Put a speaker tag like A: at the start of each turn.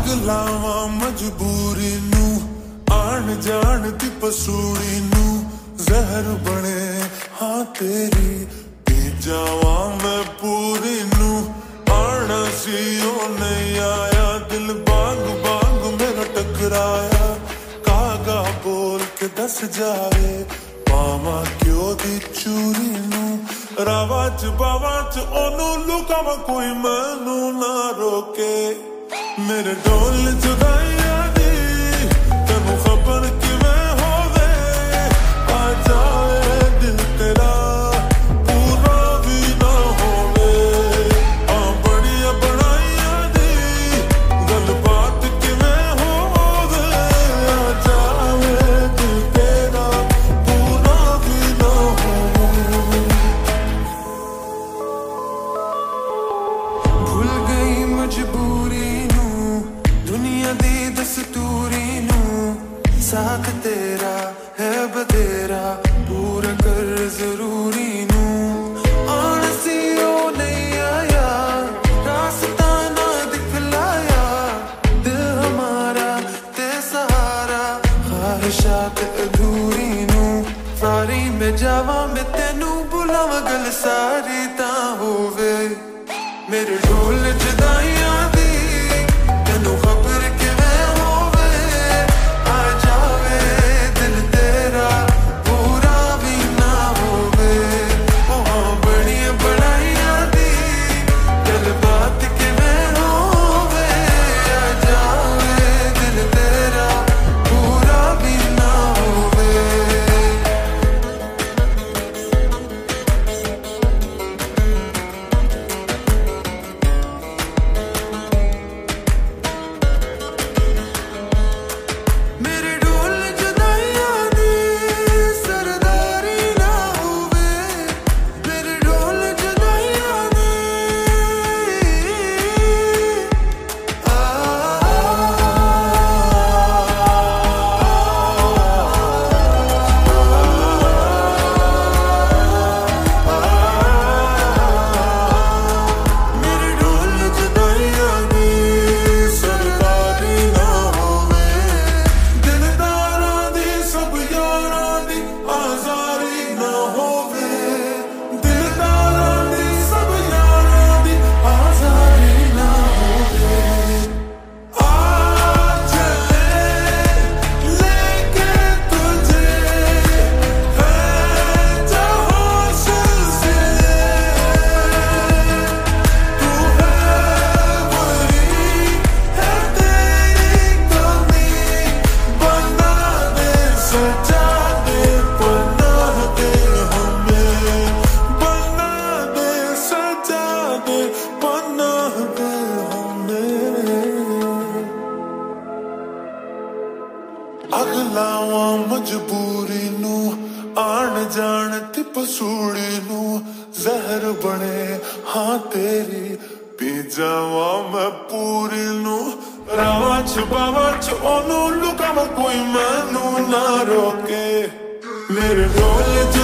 A: ਅਗ ਲਾਵਾਂ ਮਜਬੂਰੀ ਨੂੰ, ਆਣ ਜਾਣ ਦੀ ਪਸੂੜੀ ਨੂੰ, ਜ਼ਹਿਰ ਬਣੇ ਹਾਂ ਤੇਰੀ, ਪੀ ਜਾਵਾਂ ਮੈਂ ਪੂਰੀ ਨੂੰ। ਆਣਾ ਸੀ ਉਹ ਨਹੀਂ ਆਇਆ, ਦਿਲ ਬਾਗ ਬਾਗ ਮੇਰਾ ਟਕਰਾਇਆ। ਕਾਗਾ ਬੋਲ ਕੇ ਦੱਸ ਜਾਵੇ, ਪਾਵਾਂ ਕਿਉਂ ਦੀ ਚੂਰੀ ਨੂੰ? ਰਾਵਾਂ ਚ ਬਾਵਾਂ ਚ ਉਹਨੂੰ ਲੁਕਾਵਾਂ ਕੋਈ, ਮੈਨੂੰ ਨਾ ਰੋਕੇ। ਮੇਰੇ ਢੋਲ ਜੁਦਾਈਆਂ ਦੀ ਤੈਨੂੰ ਖਬਰ ਕਿਵੇਂ ਹੋਵੇ ਆ ਜਾਏ ਦਿਲ ਤੇਰਾ ਪੂਰਾ ਵੀ ਨਾ ਹੋਵੇ ਆ ਬੜੀਆਂ ਬਣਾਈਆਂ ਦੀ ਗੱਲਬਾਤ ਕਿਵੇਂ ਹੋਵੇ ਆ ਜਾਏ ਦਿਲ ਤੇਰਾ ਪੂਰਾ ਵੀ ਨਾ ਹੋਵੇ
B: ਭੁੱਲ ਗਈ ਮਜਬੂਰੀ साथ तेरा
A: है बतेरा पूरा कर ज़रूरी नू। ओ नहीं आया, रास्ता ना दिखलाया। दिल हमारा ते सहारा ख्वाहिशात अधूरी नू। सारी में जावा, मैं तेनू बुलावा, गल सारी ता होवे। मेरे ढोल जदाइया on the horizon. ਅਗਲਾਵਾਂ ਮਜਬੂਰੀ ਨੂੰ, ਆਣ ਜਾਣ ਤੇ ਪਸੂੜੀ ਨੂੰ। ਜ਼ਹਿਰ ਬਣੇ, ਹਾਂ ਤੇਰੀ ਪੀ ਜਾਵਾਂ ਮੈਂ ਪੂਰੀ ਨੂੰ। ਰਾਵਾਂ ਚ ਬਾਵਾਂ ਚ ਉਹਨੂੰ ਲੁਕਾਵਾਂ ਕੋਈ ਮੈਨੂੰ ਨਾ ਰੋਕੇ। ਮੇਰੇ ਢੋਲ ਚ